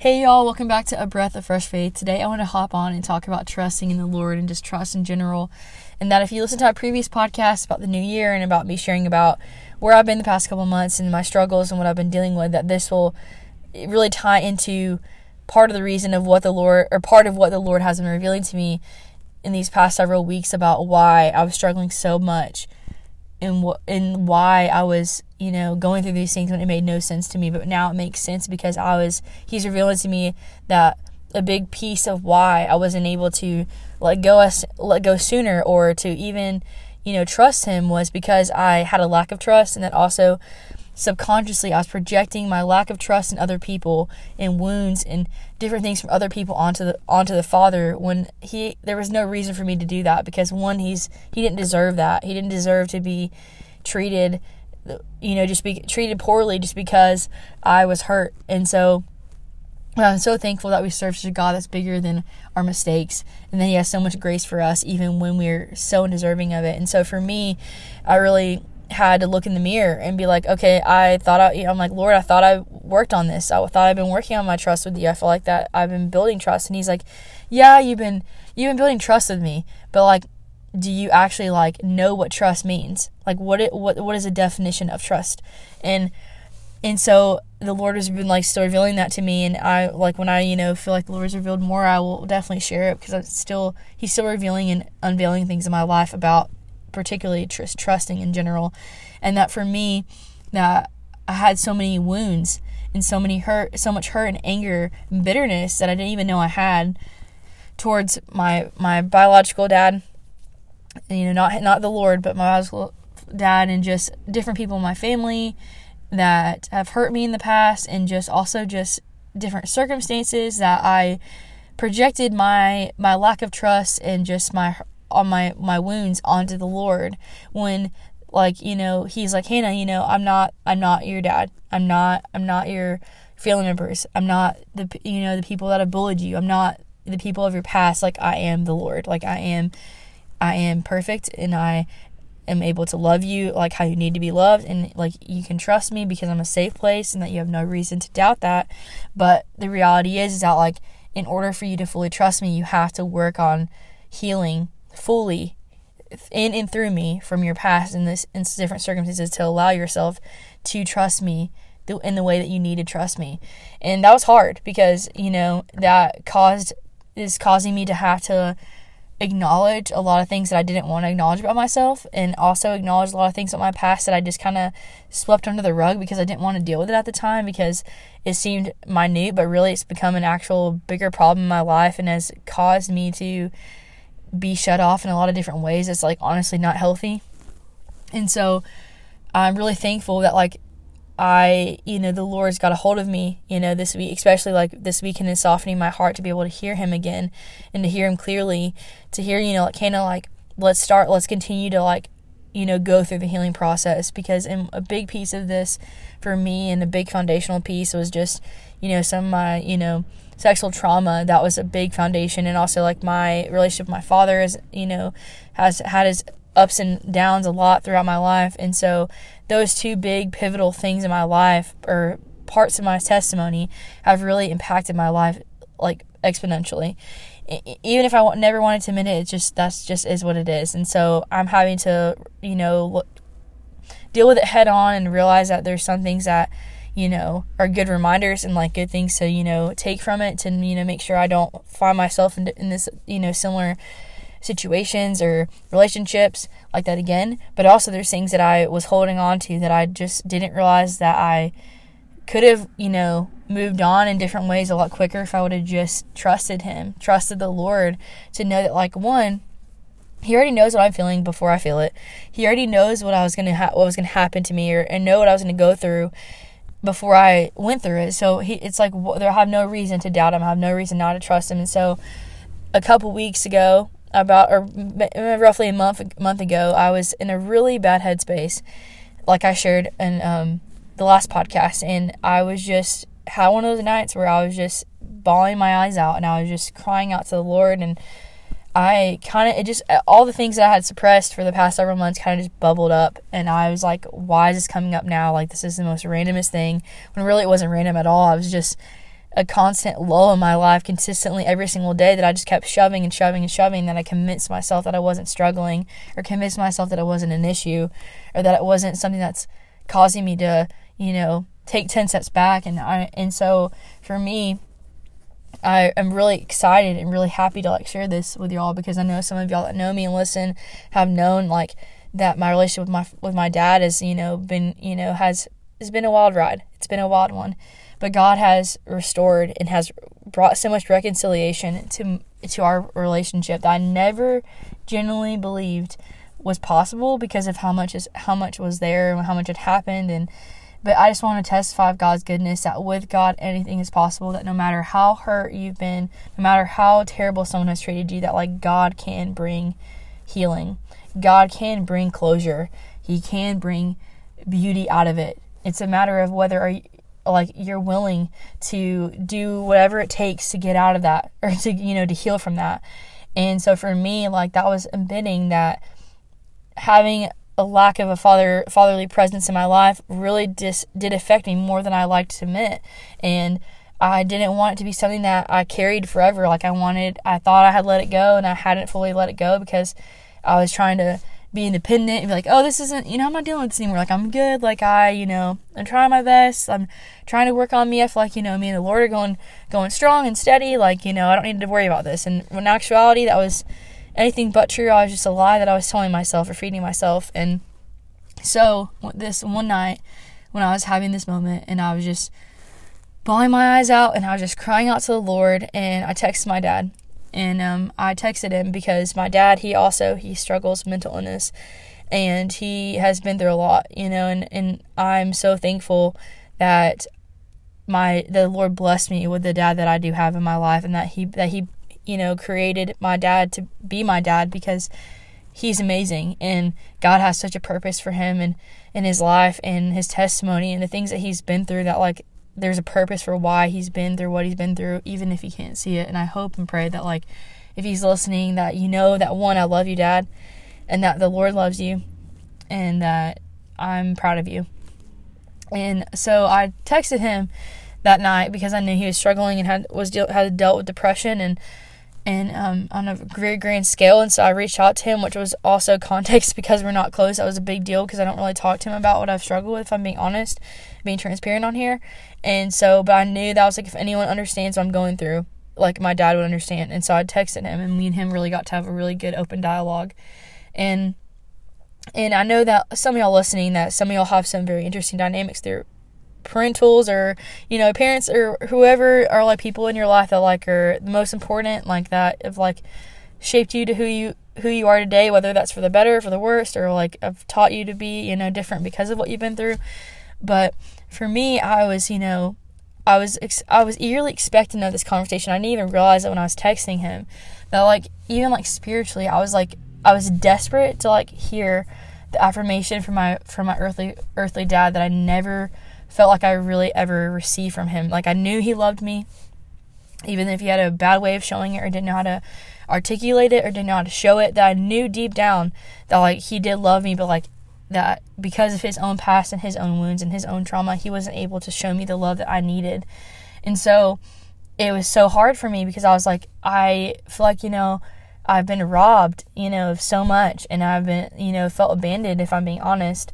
Hey y'all, welcome back to A Breath of Fresh Faith. Today I want to hop on and talk about trusting in the Lord and just trust in general. And that if you listen to our previous podcast about the new year and about me sharing about where I've been the past couple months and my struggles and what I've been dealing with, that this will really tie into part of the reason of what the Lord, or part of what the Lord has been revealing to me in these past several weeks about why I was struggling so much and what and why I was you know going through these things when it made no sense to me but now it makes sense because I was he's revealing to me that a big piece of why I wasn't able to let go us let go sooner or to even you know trust him was because I had a lack of trust and that also subconsciously I was projecting my lack of trust in other people and wounds and different things from other people onto the onto the father when he there was no reason for me to do that because one he's he didn't deserve that. He didn't deserve to be treated you know just be treated poorly just because I was hurt. And so I'm so thankful that we serve such a God that's bigger than our mistakes, and then He has so much grace for us, even when we're so undeserving of it. And so, for me, I really had to look in the mirror and be like, okay, I thought I, I'm like, Lord, I thought I worked on this. I thought I've been working on my trust with you. I feel like that I've been building trust. And he's like, yeah, you've been, you've been building trust with me, but like, do you actually like know what trust means? Like, what it, what, what is a definition of trust? And, and so the Lord has been like still revealing that to me. And I, like, when I, you know, feel like the Lord has revealed more, I will definitely share it because I'm still, he's still revealing and unveiling things in my life about particularly just trusting in general, and that for me, that I had so many wounds and so many hurt, so much hurt and anger and bitterness that I didn't even know I had towards my my biological dad. You know, not not the Lord, but my biological dad and just different people in my family that have hurt me in the past, and just also just different circumstances that I projected my my lack of trust and just my on my my wounds onto the Lord when like you know he's like Hannah you know I'm not I'm not your dad. I'm not I'm not your family members. I'm not the you know the people that have bullied you. I'm not the people of your past. Like I am the Lord. Like I am I am perfect and I am able to love you like how you need to be loved. And like you can trust me because I'm a safe place and that you have no reason to doubt that. But the reality is is that like in order for you to fully trust me you have to work on healing fully in and through me from your past in this in different circumstances to allow yourself to trust me in the way that you need to trust me. And that was hard because, you know, that caused is causing me to have to acknowledge a lot of things that I didn't want to acknowledge about myself and also acknowledge a lot of things about my past that I just kind of swept under the rug because I didn't want to deal with it at the time because it seemed minute, but really it's become an actual bigger problem in my life and has caused me to be shut off in a lot of different ways it's like honestly not healthy. And so i'm really thankful that like i you know the lord's got a hold of me you know this week especially like this weekend is softening my heart to be able to hear him again and to hear him clearly to hear you know like kind of like let's start let's continue to like you know go through the healing process because in a big piece of this for me and a big foundational piece was just you know some of my you know sexual trauma that was a big foundation. And also like my relationship with my father is you know has had his ups and downs a lot throughout my life. And so those two big pivotal things in my life or parts of my testimony have really impacted my life like exponentially. Even if I never wanted to admit it, just that's just is what it is. And so I'm having to, you know, look, deal with it head on and realize that there's some things that you know, are good reminders and like good things to, you know, take from it to, you know, make sure I don't find myself in, in this, you know, similar situations or relationships like that again. But also there's things that I was holding on to that I just didn't realize that I could have, you know, moved on in different ways a lot quicker if I would have just trusted him, trusted the Lord to know that like one, he already knows what I'm feeling before I feel it. He already knows what I was gonna ha- what was gonna happen to me or and know what I was gonna go through before I went through it. So he, it's like I have no reason to doubt him. I have no reason not to trust him. And so, a couple weeks ago, about or roughly a month month ago, I was in a really bad headspace, like I shared in um, the last podcast, and I was just had one of those nights where I was just bawling my eyes out, and I was just crying out to the Lord and I kind of it just uh, all the things that I had suppressed for the past several months kind of just bubbled up, and I was like, "Why is this coming up now? Like this is the most randomest thing." When really it wasn't random at all. I was just a constant lull in my life consistently every single day that I just kept shoving and shoving and shoving that I convinced myself that I wasn't struggling or convinced myself that it wasn't an issue or that it wasn't something that's causing me to, you know, take 10 steps back and I and so for me I am really excited and really happy to like share this with y'all because I know some of y'all that know me and listen have known like that my relationship with my with my dad has you know been you know has has been a wild ride. It's been a wild one, but God has restored and has brought so much reconciliation to to our relationship that I never genuinely believed was possible because of how much is how much was there and how much had happened and but I just want to testify of God's goodness that with God anything is possible that no matter how hurt you've been no matter how terrible someone has treated you that like God can bring healing. God can bring closure. He can bring beauty out of it. It's a matter of whether are you, like you're willing to do whatever it takes to get out of that or to you know to heal from that. And so for me like that was admitting that having a lack of a father fatherly presence in my life really dis, did affect me more than I liked to admit and I didn't want it to be something that I carried forever like I wanted I thought I had let it go and I hadn't fully let it go because I was trying to be independent and be like, oh, this isn't, you know, I'm not dealing with this anymore. Like, I'm good. Like, I, you know, I'm trying my best. I'm trying to work on me. I feel like, you know, me and the Lord are going, going strong and steady. Like, you know, I don't need to worry about this. And in actuality, that was anything but true. I was just a lie that I was telling myself or feeding myself. And so, this one night when I was having this moment and I was just bawling my eyes out and I was just crying out to the Lord, and I texted my dad and um, I texted him because my dad he also he struggles mental illness and he has been through a lot you know and, and I'm so thankful that my the Lord blessed me with the dad that I do have in my life and that he that he you know created my dad to be my dad because he's amazing and God has such a purpose for him and in his life and his testimony and the things that he's been through that like there's a purpose for why he's been through what he's been through, even if he can't see it. And I hope and pray that, like, if he's listening, that you know that one, I love you, Dad, and that the Lord loves you, and that I'm proud of you. And so I texted him that night because I knew he was struggling and had was had dealt with depression and and um, on a very grand scale. And so I reached out to him, which was also context because we're not close. That was a big deal because I don't really talk to him about what I've struggled with. If I'm being honest, being transparent on here. And so, but I knew that was like if anyone understands what I'm going through, like my dad would understand. And so I texted him, and me and him really got to have a really good open dialogue. And and I know that some of y'all listening, that some of y'all have some very interesting dynamics through parentals or you know parents or whoever are like people in your life that like are the most important like that have like shaped you to who you who you are today whether that's for the better for the worst or like have taught you to be you know different because of what you've been through. But for me i was you know i was ex- i was eagerly expecting of this conversation. I didn't even realize it when i was texting him that like even like spiritually i was like i was desperate to like hear the affirmation from my from my earthly earthly dad that i never felt like I really ever received from him. Like I knew he loved me, even if he had a bad way of showing it or didn't know how to articulate it or didn't know how to show it. That I knew deep down that like he did love me, but like that because of his own past and his own wounds and his own trauma, he wasn't able to show me the love that I needed. And so it was so hard for me because I was like, I feel like, you know, I've been robbed, you know, of so much and I've been, you know, felt abandoned if I'm being honest.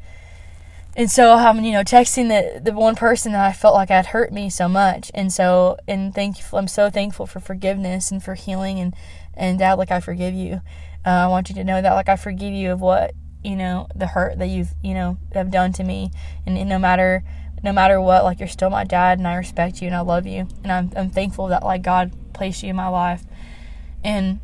And so I'm, you know, texting the the one person that I felt like had hurt me so much. And so and thankful I'm so thankful for forgiveness and for healing and and dad like I forgive you. Uh, I want you to know that like I forgive you of what, you know, the hurt that you've, you know, have done to me. And, and no matter no matter what, like you're still my dad and I respect you and I love you. And I'm I'm thankful that like God placed you in my life. And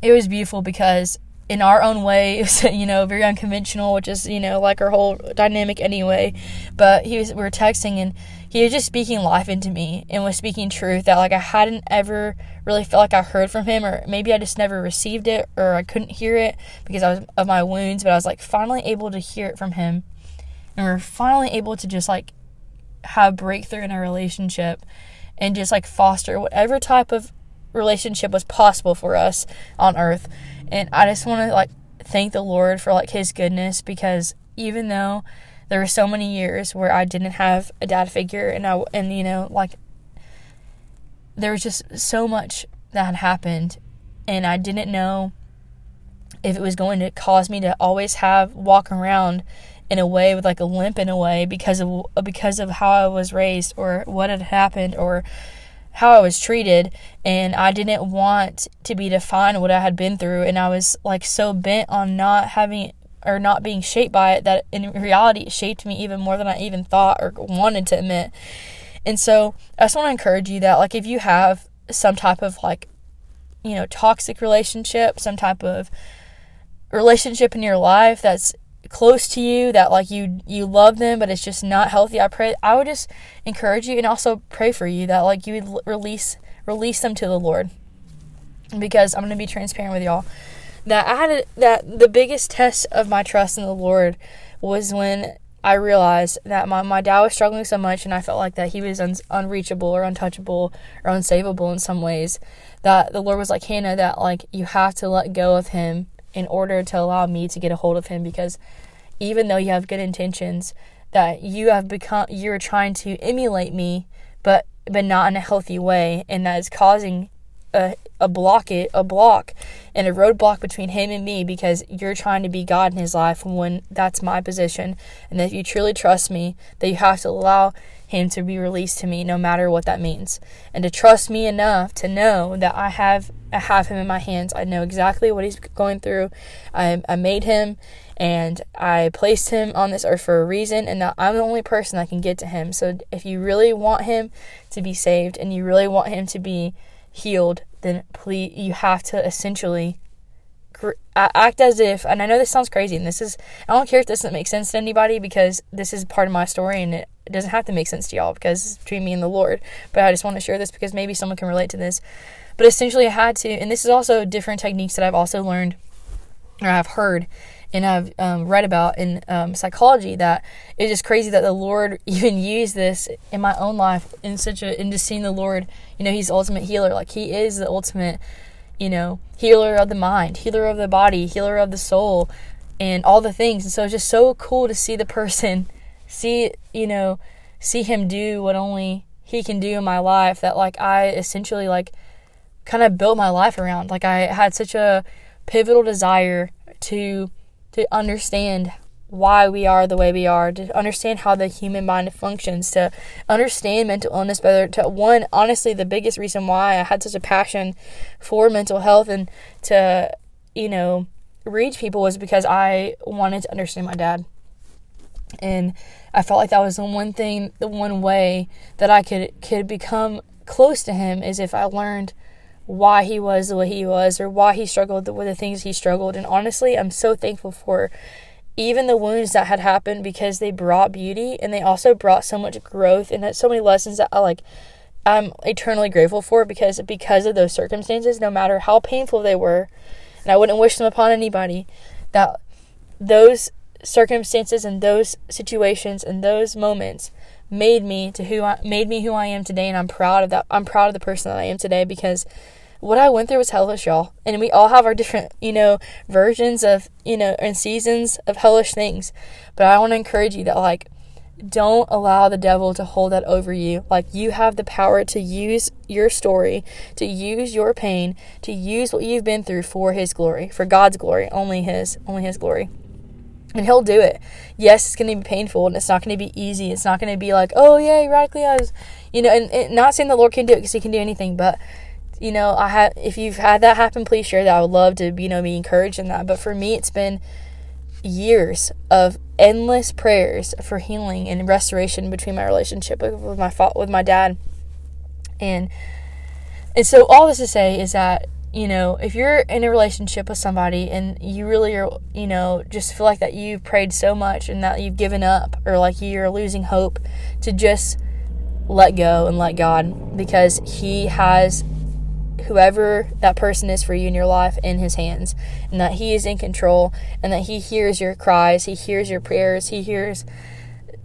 it was beautiful because in our own way, you know, very unconventional, which is, you know, like our whole dynamic anyway. But he was, we were texting and he was just speaking life into me and was speaking truth that like I hadn't ever really felt like I heard from him, or maybe I just never received it, or I couldn't hear it because I was of my wounds. But I was like finally able to hear it from him, and we are finally able to just like have breakthrough in our relationship and just like foster whatever type of relationship was possible for us on earth and I just want to like thank the Lord for like his goodness because even though there were so many years where I didn't have a dad figure and I and you know like there was just so much that had happened, and I didn't know if it was going to cause me to always have walk around in a way with like a limp in a way because of because of how I was raised or what had happened or how I was treated and I didn't want to be defined what I had been through and I was like so bent on not having or not being shaped by it that in reality it shaped me even more than I even thought or wanted to admit. And so I just want to encourage you that like if you have some type of like you know toxic relationship, some type of relationship in your life that's close to you that like you you love them but it's just not healthy i pray i would just encourage you and also pray for you that like you would release release them to the lord. Because i'm going to be transparent with y'all that i had a, that the biggest test of my trust in the lord was when i realized that my, my dad was struggling so much and i felt like that he was un, unreachable or untouchable or unsavable in some ways that the lord was like hannah that like you have to let go of him in order to allow me to get a hold of him because even though you have good intentions that you have become you're trying to emulate me but but not in a healthy way. And that is causing a, a block it a block and a roadblock between him and me because you're trying to be God in his life when that's my position. And that if you truly trust me that you have to allow him to be released to me no matter what that means. And to trust me enough to know that I have I have him in my hands. I know exactly what he's going through. I, I made him and I placed him on this earth for a reason, and that I'm the only person that can get to him. So if you really want him to be saved and you really want him to be healed, then please, you have to essentially act as if and i know this sounds crazy and this is i don't care if this doesn't make sense to anybody because this is part of my story and it doesn't have to make sense to y'all because it's between me and the lord but i just want to share this because maybe someone can relate to this but essentially, I had to, and this is also different techniques that I've also learned or I've heard and I've um, read about in um, psychology that it's just crazy that the Lord even used this in my own life in such a, in just seeing the Lord, you know, He's ultimate healer. Like He is the ultimate, you know, healer of the mind, healer of the body, healer of the soul, and all the things. And so it's just so cool to see the person, see, you know, see Him do what only He can do in my life that, like, I essentially, like, kind of built my life around. Like I had such a pivotal desire to to understand why we are the way we are, to understand how the human mind functions, to understand mental illness better. To one, honestly, the biggest reason why I had such a passion for mental health and to, you know, reach people was because I wanted to understand my dad. And I felt like that was the one thing, the one way that I could could become close to him is if I learned why he was the way he was or why he struggled with the things he struggled. And honestly, I'm so thankful for even the wounds that had happened because they brought beauty and they also brought so much growth and had so many lessons that I like I'm eternally grateful for because because of those circumstances, no matter how painful they were, and I wouldn't wish them upon anybody, that those circumstances and those situations and those moments made me to who I made me who I am today and I'm proud of that I'm proud of the person that I am today because what I went through was hellish, y'all. And we all have our different, you know, versions of, you know, and seasons of hellish things. But I want to encourage you that, like, don't allow the devil to hold that over you. Like, you have the power to use your story, to use your pain, to use what you've been through for his glory, for God's glory, only his, only his glory. And he'll do it. Yes, it's going to be painful and it's not going to be easy. It's not going to be like, oh, yeah, radically, I was, you know, and, and not saying the Lord can do it because he can do anything, but you know, I have if you've had that happen, please share that. I would love to, you know, be encouraged in that. But for me, it's been years of endless prayers for healing and restoration between my relationship with my with my dad. And and so all this to say is that you know, if you're in a relationship with somebody and you really are, you know, just feel like that you've prayed so much and that you've given up or like you're losing hope to just let go and let God because He has whoever that person is for you in your life in his hands and that he is in control and that he hears your cries he hears your prayers he hears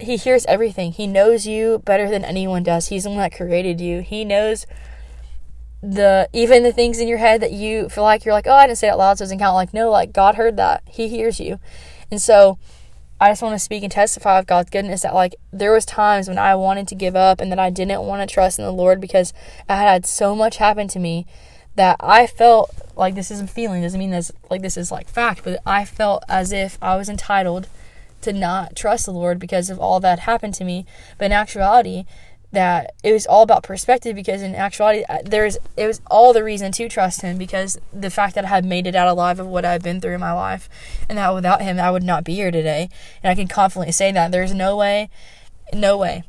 he hears everything. He knows you better than anyone does. He's the one that created you. He knows the even the things in your head that you feel like you're like oh i didn't say it out loud so it doesn't count. Like no like god heard that. He hears you. And so I just want to speak and testify of God's goodness that like there was times when I wanted to give up and that I didn't want to trust in the Lord because I had had so much happen to me that I felt like this isn't feeling. Doesn't mean this like this is like fact, but I felt as if I was entitled to not trust the Lord because of all that happened to me. But in actuality, that it was all about perspective because in actuality uh, there's it was all the reason to trust him because the fact that I had made it out alive of what I've been through in my life and that without him I would not be here today. And I can confidently say that there's no way no way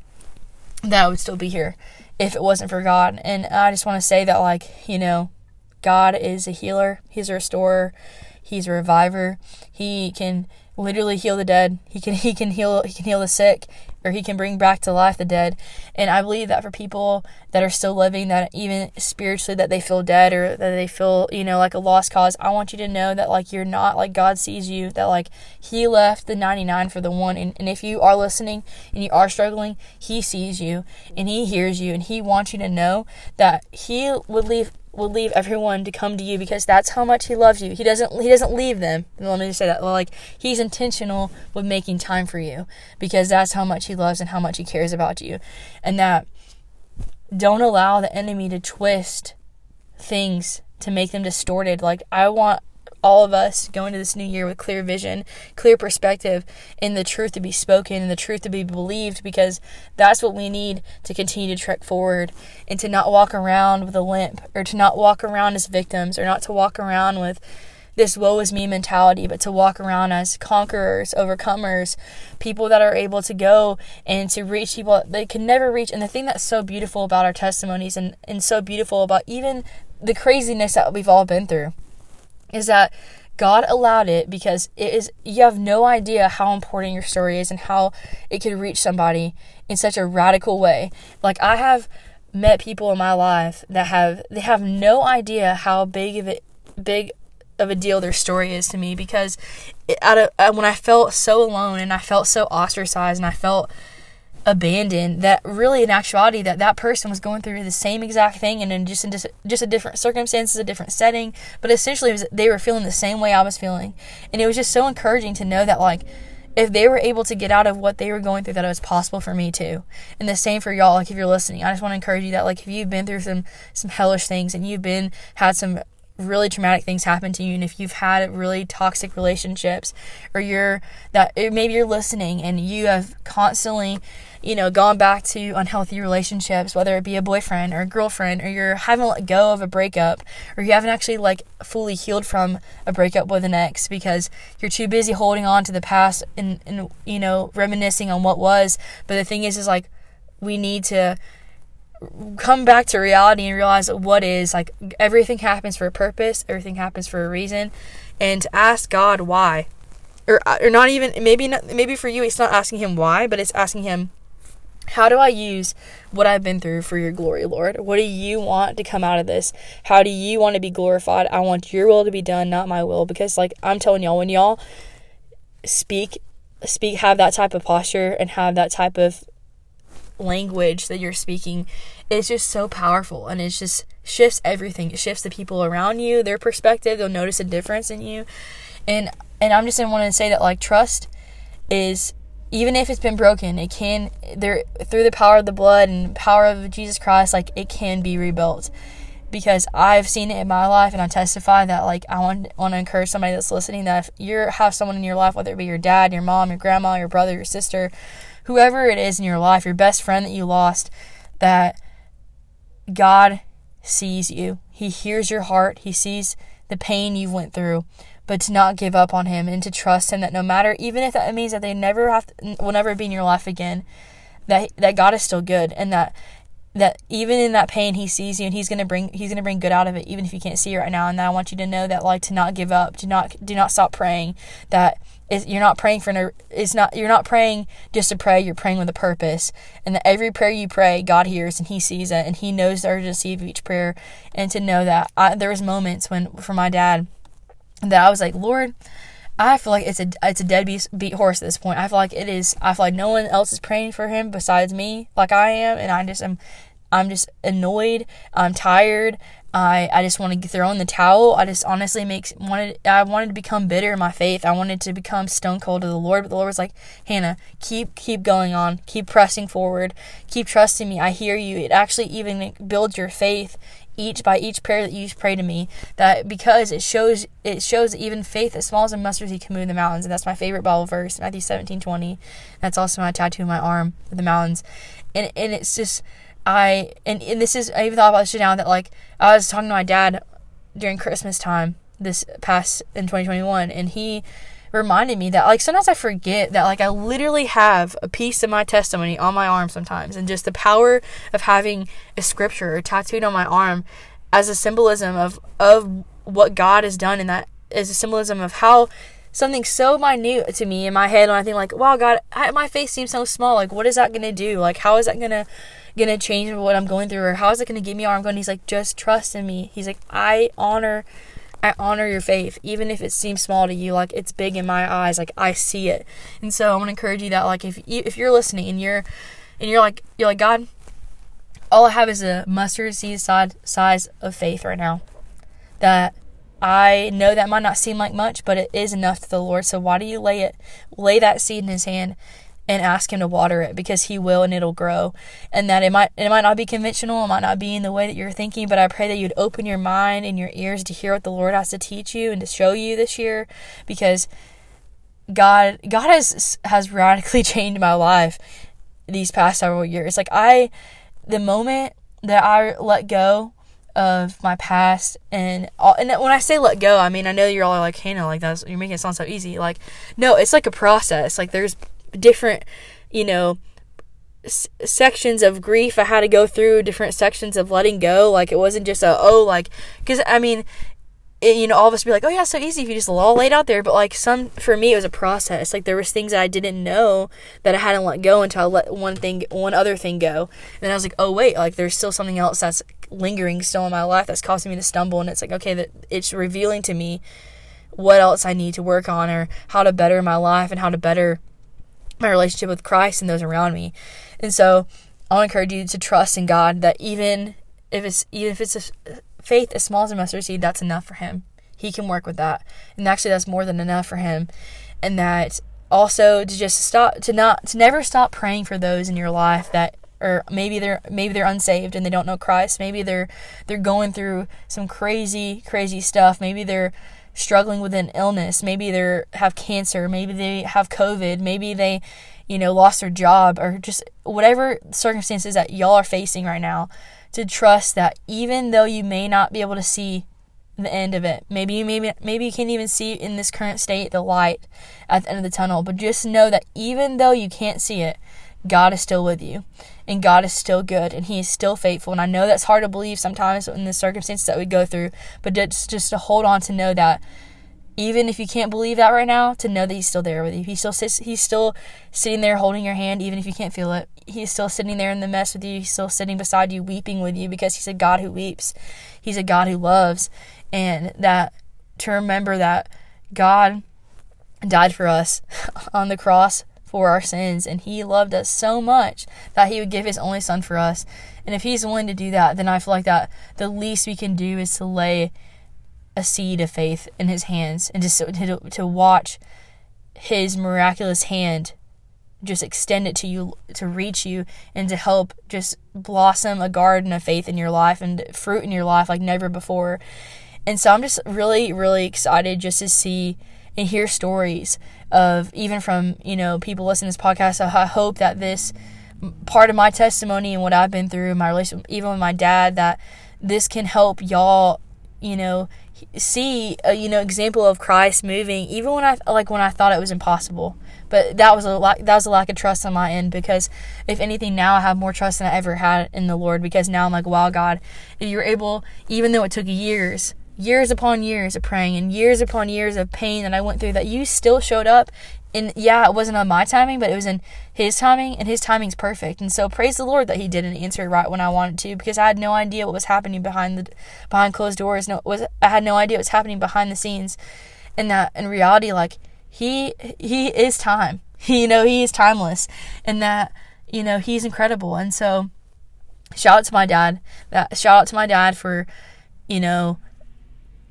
that I would still be here if it wasn't for God. And I just want to say that like you know God is a healer he's a restorer he's a reviver. He can literally heal the dead. He can he can heal he can heal the sick or he can bring back to life the dead. And I believe that for people that are still living that even spiritually that they feel dead or that they feel, you know, like a lost cause, I want you to know that like you're not like God sees you, that like he left the 99 for the one and, and if you are listening and you are struggling, he sees you and he hears you and he wants you to know that he would leave will leave everyone to come to you because that's how much he loves you. He doesn't he doesn't leave them. Let me just say that. Like he's intentional with making time for you because that's how much he loves and how much he cares about you. And that don't allow the enemy to twist things to make them distorted. Like I want all of us go into this new year with clear vision, clear perspective, and the truth to be spoken and the truth to be believed because that's what we need to continue to trek forward and to not walk around with a limp or to not walk around as victims or not to walk around with this woe is me mentality, but to walk around as conquerors, overcomers, people that are able to go and to reach people that they can never reach. And the thing that's so beautiful about our testimonies and, and so beautiful about even the craziness that we've all been through is that God allowed it because it is you have no idea how important your story is and how it could reach somebody in such a radical way. Like I have met people in my life that have they have no idea how big of it big of a deal their story is to me because it, out of uh, when I felt so alone and I felt so ostracized and I felt abandoned that really in actuality that that person was going through the same exact thing and in just in just, just a different circumstances a different setting but essentially was, they were feeling the same way i was feeling. And it was just so encouraging to know that like if they were able to get out of what they were going through that it was possible for me too. And the same for y'all like if you're listening i just want to encourage you that like if you've been through some some hellish things and you've been had some really traumatic things happen to you and if you've had really toxic relationships or you're that maybe you're listening and you have constantly you know, gone back to unhealthy relationships, whether it be a boyfriend or a girlfriend, or you're haven't let go of a breakup, or you haven't actually like fully healed from a breakup with an ex because you're too busy holding on to the past and, and you know, reminiscing on what was. But the thing is, is like we need to come back to reality and realize what is like everything happens for a purpose, everything happens for a reason, and to ask God why. Or, uh, or not even maybe not maybe for you it's not asking him why but it's asking him how do I use what I've been through for your glory, Lord? What do you want to come out of this? How do you want to be glorified? I want your will to be done, not my will. Because, like, I'm telling y'all, when y'all speak, speak, have that type of posture and have that type of language that you're speaking, is just so powerful and it just shifts everything. It shifts the people around you, their perspective. They'll notice a difference in you. And, and I'm just wanting to say that, like, trust is even if it's been broken, it can there through the power of the blood and power of Jesus Christ, like it can be rebuilt. Because I've seen it in my life, and I testify that like I want want to encourage somebody that's listening that if you have someone in your life, whether it be your dad, your mom, your grandma, your brother, your sister, whoever it is in your life, your best friend that you lost, that God sees you. He hears your heart. He sees the pain you went through but to not give up on him and to trust him that no matter even if that means that they never have to, will never be in your life again that that God is still good and that that even in that pain he sees you and he's gonna bring he's gonna bring good out of it even if you can't see it right now. And I want you to know that like to not give up do not do not stop praying. That is you're not praying for no it's not you're not praying just to pray you're praying with a purpose. And that every prayer you pray God hears and he sees it and he knows the urgency of each prayer. And to know that I, there was moments when for my dad that I was like, Lord, I feel like it's a it's a deadbeat beat horse at this point. I feel like it is. I feel like no one else is praying for him besides me, like I am, and I just am. I'm just annoyed. I'm tired. I I just want to throw in the towel. I just honestly makes wanted I wanted to become bitter in my faith. I wanted to become stone cold to the Lord, but the Lord was like, Hannah, keep keep going on, keep pressing forward, keep trusting me. I hear you. It actually even builds your faith each by each prayer that you pray to me that because it shows it shows even faith as small as a mustard seed can move the mountains. And that's my favorite bible verse matthew 17 20 that's also my tattoo on my arm the mountains. And and it's just I and, and this is I even thought about this now that like I was talking to my dad during Christmas time this past in 2021 and he reminded me that like sometimes I forget that like I literally have a piece of my testimony on my arm sometimes and just the power of having a scripture tattooed on my arm as a symbolism of of what God has done and that is a symbolism of how something so minute to me in my head when I think like wow God I, my face seems so small like what is that to do like how is that to gonna change what I'm going through or how is it gonna get me where I'm going? He's like, just trust in me. He's like, I honor I honor your faith, even if it seems small to you. Like it's big in my eyes. Like I see it, and so I want to encourage you that like if you, if you're listening and you're and you're like you're like God, all I have is a mustard seed size size of faith right now. That I know that might not seem like much, but it is enough to the Lord. So why do you lay it, lay that seed in His hand, and ask him to water it because he will and it'll grow and that it might it might not be conventional it might not be in the way that you're thinking but i pray that you'd open your mind and your ears to hear what the lord has to teach you and to show you this year because god god has has radically changed my life these past several years like i the moment that i let go of my past and all, and when I say let go, I mean I know you're all like Hannah, like that's you're making it sound so easy. Like no, it's like a process. Like there's different, you know, s- sections of grief I had to go through, different sections of letting go. Like it wasn't just a oh like because I mean. It, you know, all of us be like, "Oh yeah, so easy if you just all laid out there." But like some, for me, it was a process. Like there was things that I didn't know that I hadn't let go until I let one thing, one other thing go. And then I was like, "Oh wait, like there's still something else that's lingering still in my life that's causing me to stumble." And it's like, okay, that it's revealing to me what else I need to work on or how to better my life and how to better my relationship with Christ and those around me. And so I'll encourage you to trust in God that even if it's even if it's a faith as small as a mustard seed, that's enough for him. He can work with that. And actually that's more than enough for him. And that also to just stop to not to never stop praying for those in your life that or maybe they're maybe they're unsaved and they don't know Christ. Maybe they're they're going through some crazy crazy stuff. Maybe they're struggling with an illness. Maybe they have cancer. Maybe they have COVID. Maybe they, you know, lost their job or just whatever circumstances that y'all are facing right now. To trust that even though you may not be able to see the end of it, maybe you maybe maybe you can't even see in this current state the light at the end of the tunnel. But just know that even though you can't see it, God is still with you and God is still good and He is still faithful. And I know that's hard to believe sometimes in the circumstances that we go through, but just, just to hold on to know that even if you can't believe that right now, to know that He's still there with you. He still sits, He's still sitting there holding your hand, even if you can't feel it. He's still sitting there in the mess with you. He's still sitting beside you, weeping with you because He's a God who weeps. He's a God who loves. And that to remember that God died for us on the cross for our sins, and He loved us so much that He would give His only Son for us. And if He's willing to do that, then I feel like that the least we can do is to lay a seed of faith in His hands and just to, to watch His miraculous hand just extend it to you to reach you and to help just blossom a garden of faith in your life and fruit in your life like never before. And so I'm just really, really excited just to see and hear stories of even from you know people listening to this podcast. I hope that this part of my testimony and what I've been through, my relationship, even with my dad, that this can help y'all, you know, see a you know example of Christ moving, even when I like when I thought it was impossible. But that was a lack that was a lack of trust on my end because if anything, now I have more trust than I ever had in the Lord because now I'm like, wow, God, if you're able, even though it took years years upon years of praying and years upon years of pain that I went through that you still showed up and yeah it wasn't on my timing but it was in his timing and his timing's perfect. And so praise the lord that he didn't answer right when i wanted to because i had no idea what was happening behind the behind closed doors. No was i had no idea what was happening behind the scenes and that in reality. Like he he is time. You know he is timeless and that you know he's incredible. And so shout out to my dad that shout out to my dad for you know,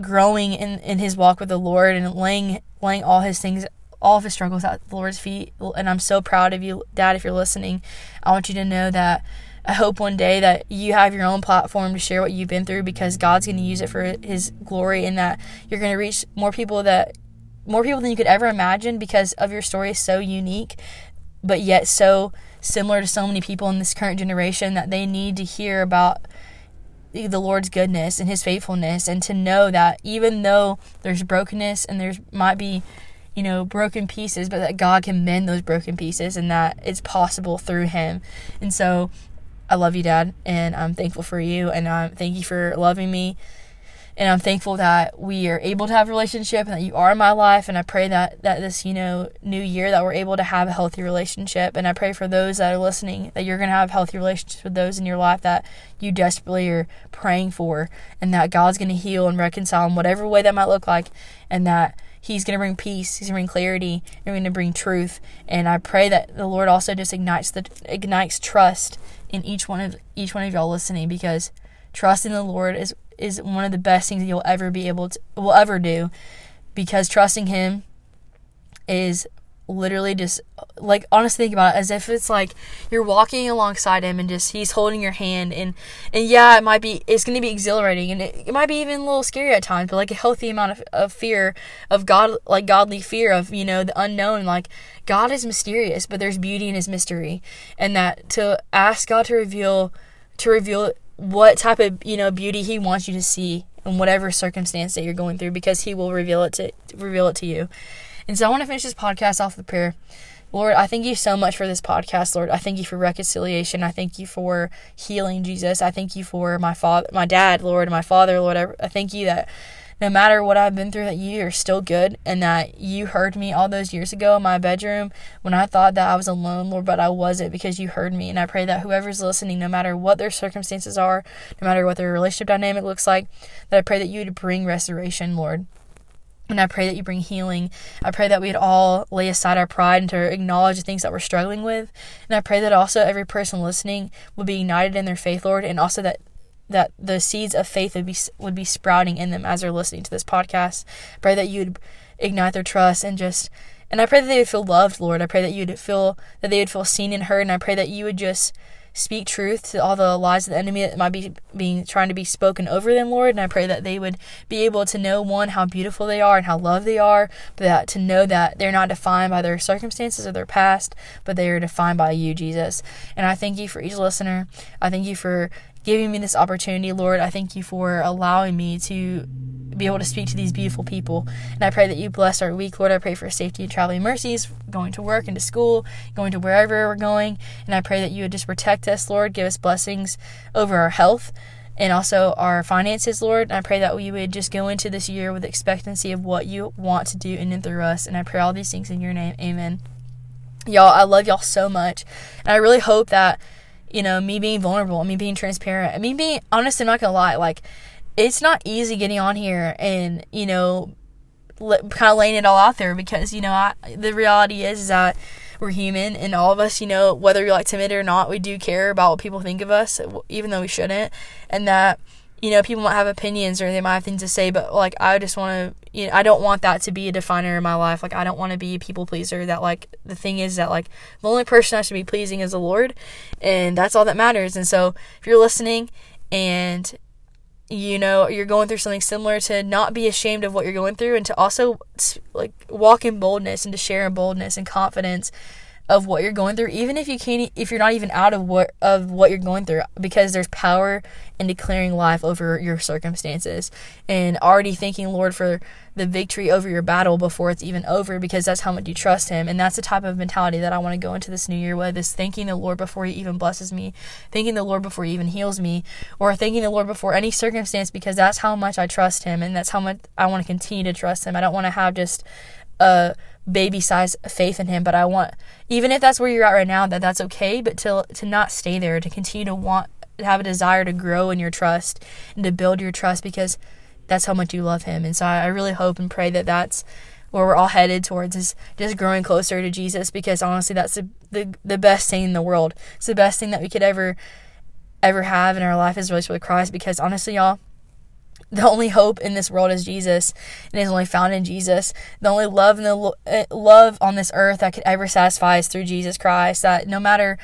growing in, in his walk with the Lord and laying laying all his things all of his struggles at the Lord's feet. And I'm so proud of you, Dad, if you're listening. I want you to know that I hope one day that you have your own platform to share what you've been through because God's going to use it for his glory and that you're going to reach more people that more people than you could ever imagine because of your story is so unique but yet so similar to so many people in this current generation that they need to hear about the Lord's goodness and his faithfulness and to know that even though there's brokenness and there's might be you know broken pieces but that God can mend those broken pieces and that it's possible through him. And so I love you dad and I'm thankful for you and um, thank you for loving me and I'm thankful that we are able to have a relationship and that you are in my life and I pray that that this you know new year that we're able to have a healthy relationship and I pray for those that are listening that you're going to have healthy relationships with those in your life that you desperately are praying for and that God's going to heal and reconcile in whatever way that might look like and that He's going to bring peace. He's going to bring clarity. And going to bring truth. And I pray that the Lord also just ignites the ignites trust in each one of each one of y'all listening because trust in the Lord is is one of the best things you'll ever be able to will ever do because trusting him is literally just like honestly think about it as if it's like you're walking alongside him and just he's holding your hand and and yeah it might be it's going to be exhilarating and it, it might be even a little scary at times but like a healthy amount of, of fear of god like godly fear of you know the unknown like god is mysterious but there's beauty in his mystery. And that to ask god to reveal to reveal what type of you know beauty he wants you to see in whatever circumstance that you're going through because he will reveal it to reveal it to you. And so i want to finish this podcast off with prayer. Lord i thank you so much for this podcast lord. I thank you for reconciliation. I thank you for healing jesus. I thank you for my father my dad lord my father lord. I, I thank you that no matter what I've been through, that you are still good and that you heard me all those years ago in my bedroom when I thought that I was alone, Lord, but I wasn't because you heard me. And I pray that whoever's listening, no matter what their circumstances are, no matter what their relationship dynamic looks like, that I pray that you would bring restoration, Lord. And I pray that you bring healing. I pray that we'd all lay aside our pride and to acknowledge the things that we're struggling with. And I pray that also every person listening will be united in their faith, Lord, and also that that the seeds of faith would be would be sprouting in them as they're listening to this podcast. Pray that you'd ignite their trust and just and I pray that they would feel loved, Lord. I pray that you'd feel that they would feel seen and heard, and I pray that you would just speak truth to all the lies of the enemy that might be being trying to be spoken over them, Lord. And I pray that they would be able to know one how beautiful they are and how loved they are, but that to know that they're not defined by their circumstances or their past, but they are defined by you, Jesus. And I thank you for each listener. I thank you for giving me this opportunity, Lord. I thank you for allowing me to be able to speak to these beautiful people. And I pray that you bless our week, Lord. I pray for safety and traveling mercies, going to work and to school, going to wherever we're going. And I pray that you would just protect us, Lord. Give us blessings over our health and also our finances, Lord. And I pray that we would just go into this year with expectancy of what you want to do in and through us. And I pray all these things in your name. Amen. Y'all, I love y'all so much. And I really hope that you know, me being vulnerable, me being transparent, me being honest, I'm not gonna lie, like, it's not easy getting on here and, you know, kind of laying it all out there because, you know, I, the reality is, is that we're human and all of us, you know, whether you're like timid or not, we do care about what people think of us, even though we shouldn't. And that, you know, people might have opinions or they might have things to say, but like I just want to, you know, I don't want that to be a definer in my life. Like I don't want to be a people pleaser. That like the thing is that like the only person I should be pleasing is the Lord, and that's all that matters. And so if you're listening and you know you're going through something similar to not be ashamed of what you're going through and to also like walk in boldness and to share in boldness and confidence of what you're going through even if you can't if you're not even out of what of what you're going through because there's power in declaring life over your circumstances and already thanking Lord for the victory over your battle before it's even over because that's how much you trust him. And that's the type of mentality that I want to go into this new year with is thanking the Lord before he even blesses me thanking the Lord before he even heals me or thanking the Lord before any circumstance because that's how much I trust him and that's how much I want to continue to trust him. I don't want to have just a baby size faith in him but i want even if that's where you're at right now that that's okay but to to not stay there to continue to want to have a desire to grow in your trust and to build your trust because that's how much you love him. And so i, I really hope and pray that that's where we're all headed towards is just growing closer to jesus because honestly that's the, the the best thing in the world. It's the best thing that we could ever ever have in our life is relationship with christ because honestly y'all the only hope in this world is Jesus and is only found in Jesus. The only love the lo- uh, love on this earth that could ever satisfy is through Jesus Christ. That no matter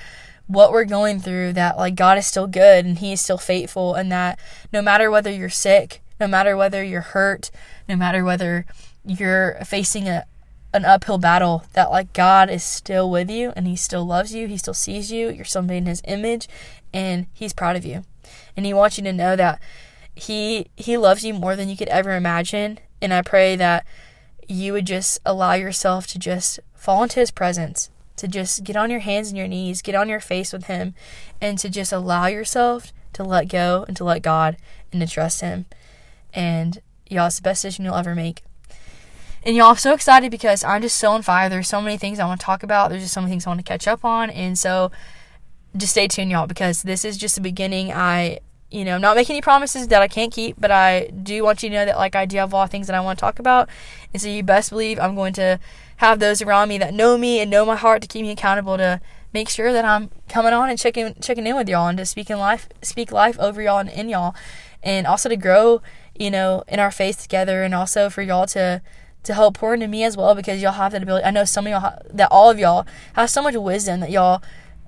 what we're going through, that like God is still good and He is still faithful, and that no matter whether you're sick, no matter whether you're hurt, no matter whether you're facing a an uphill battle, that like God is still with you and He still loves you, He still sees you, you're something in His image, and He's proud of you, and He wants you to know that he he loves you more than you could ever imagine. And i pray that you would just allow yourself to just fall into his presence to just get on your hands and your knees get on your face with him and to just allow yourself to let go and to let god and to trust him. And y'all it's the best decision you'll ever make. And y'all i'm so excited because i'm just so on fire. There's so many things i want to talk about. There's just so many things i want to catch up on. And so just stay tuned y'all because this is just the beginning. I you know, not making any promises that I can't keep, but I do want you to know that like I do have a lot of things that I want to talk about. And so you best believe I'm going to have those around me that know me and know my heart to keep me accountable to make sure that I'm coming on and checking checking in with y'all and to speak in life speak life over y'all and in y'all. And also to grow, you know, in our faith together and also for y'all to to help pour into me as well because y'all have that ability. I know some of y'all that all of y'all have so much wisdom that y'all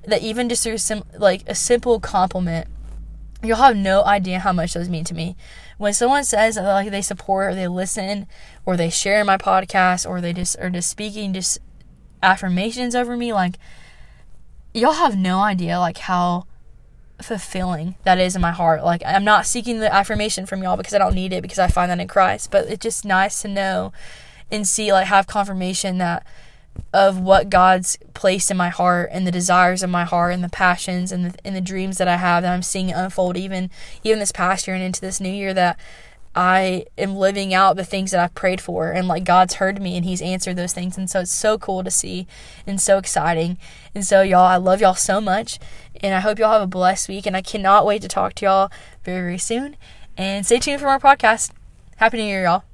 that even just through some like a simple compliment you'll have no idea how much those mean to me. When someone says that like they support or they listen or they share my podcast or they just are just speaking just affirmations over me, like y'all have no idea like how fulfilling that is in my heart. Like I'm not seeking the affirmation from y'all because I don't need it because I find that in Christ, but it's just nice to know and see like have confirmation that of what God's placed in my heart and the desires of my heart and the passions and the, and the dreams that I have that I'm seeing unfold even even this past year and into this new year that I am living out the things that I've prayed for and like God's heard me and he's answered those things and so it's so cool to see and so exciting. And so y'all I love y'all so much and I hope y'all have a blessed week and I cannot wait to talk to y'all very very soon and stay tuned for our podcast. Happy New Year y'all.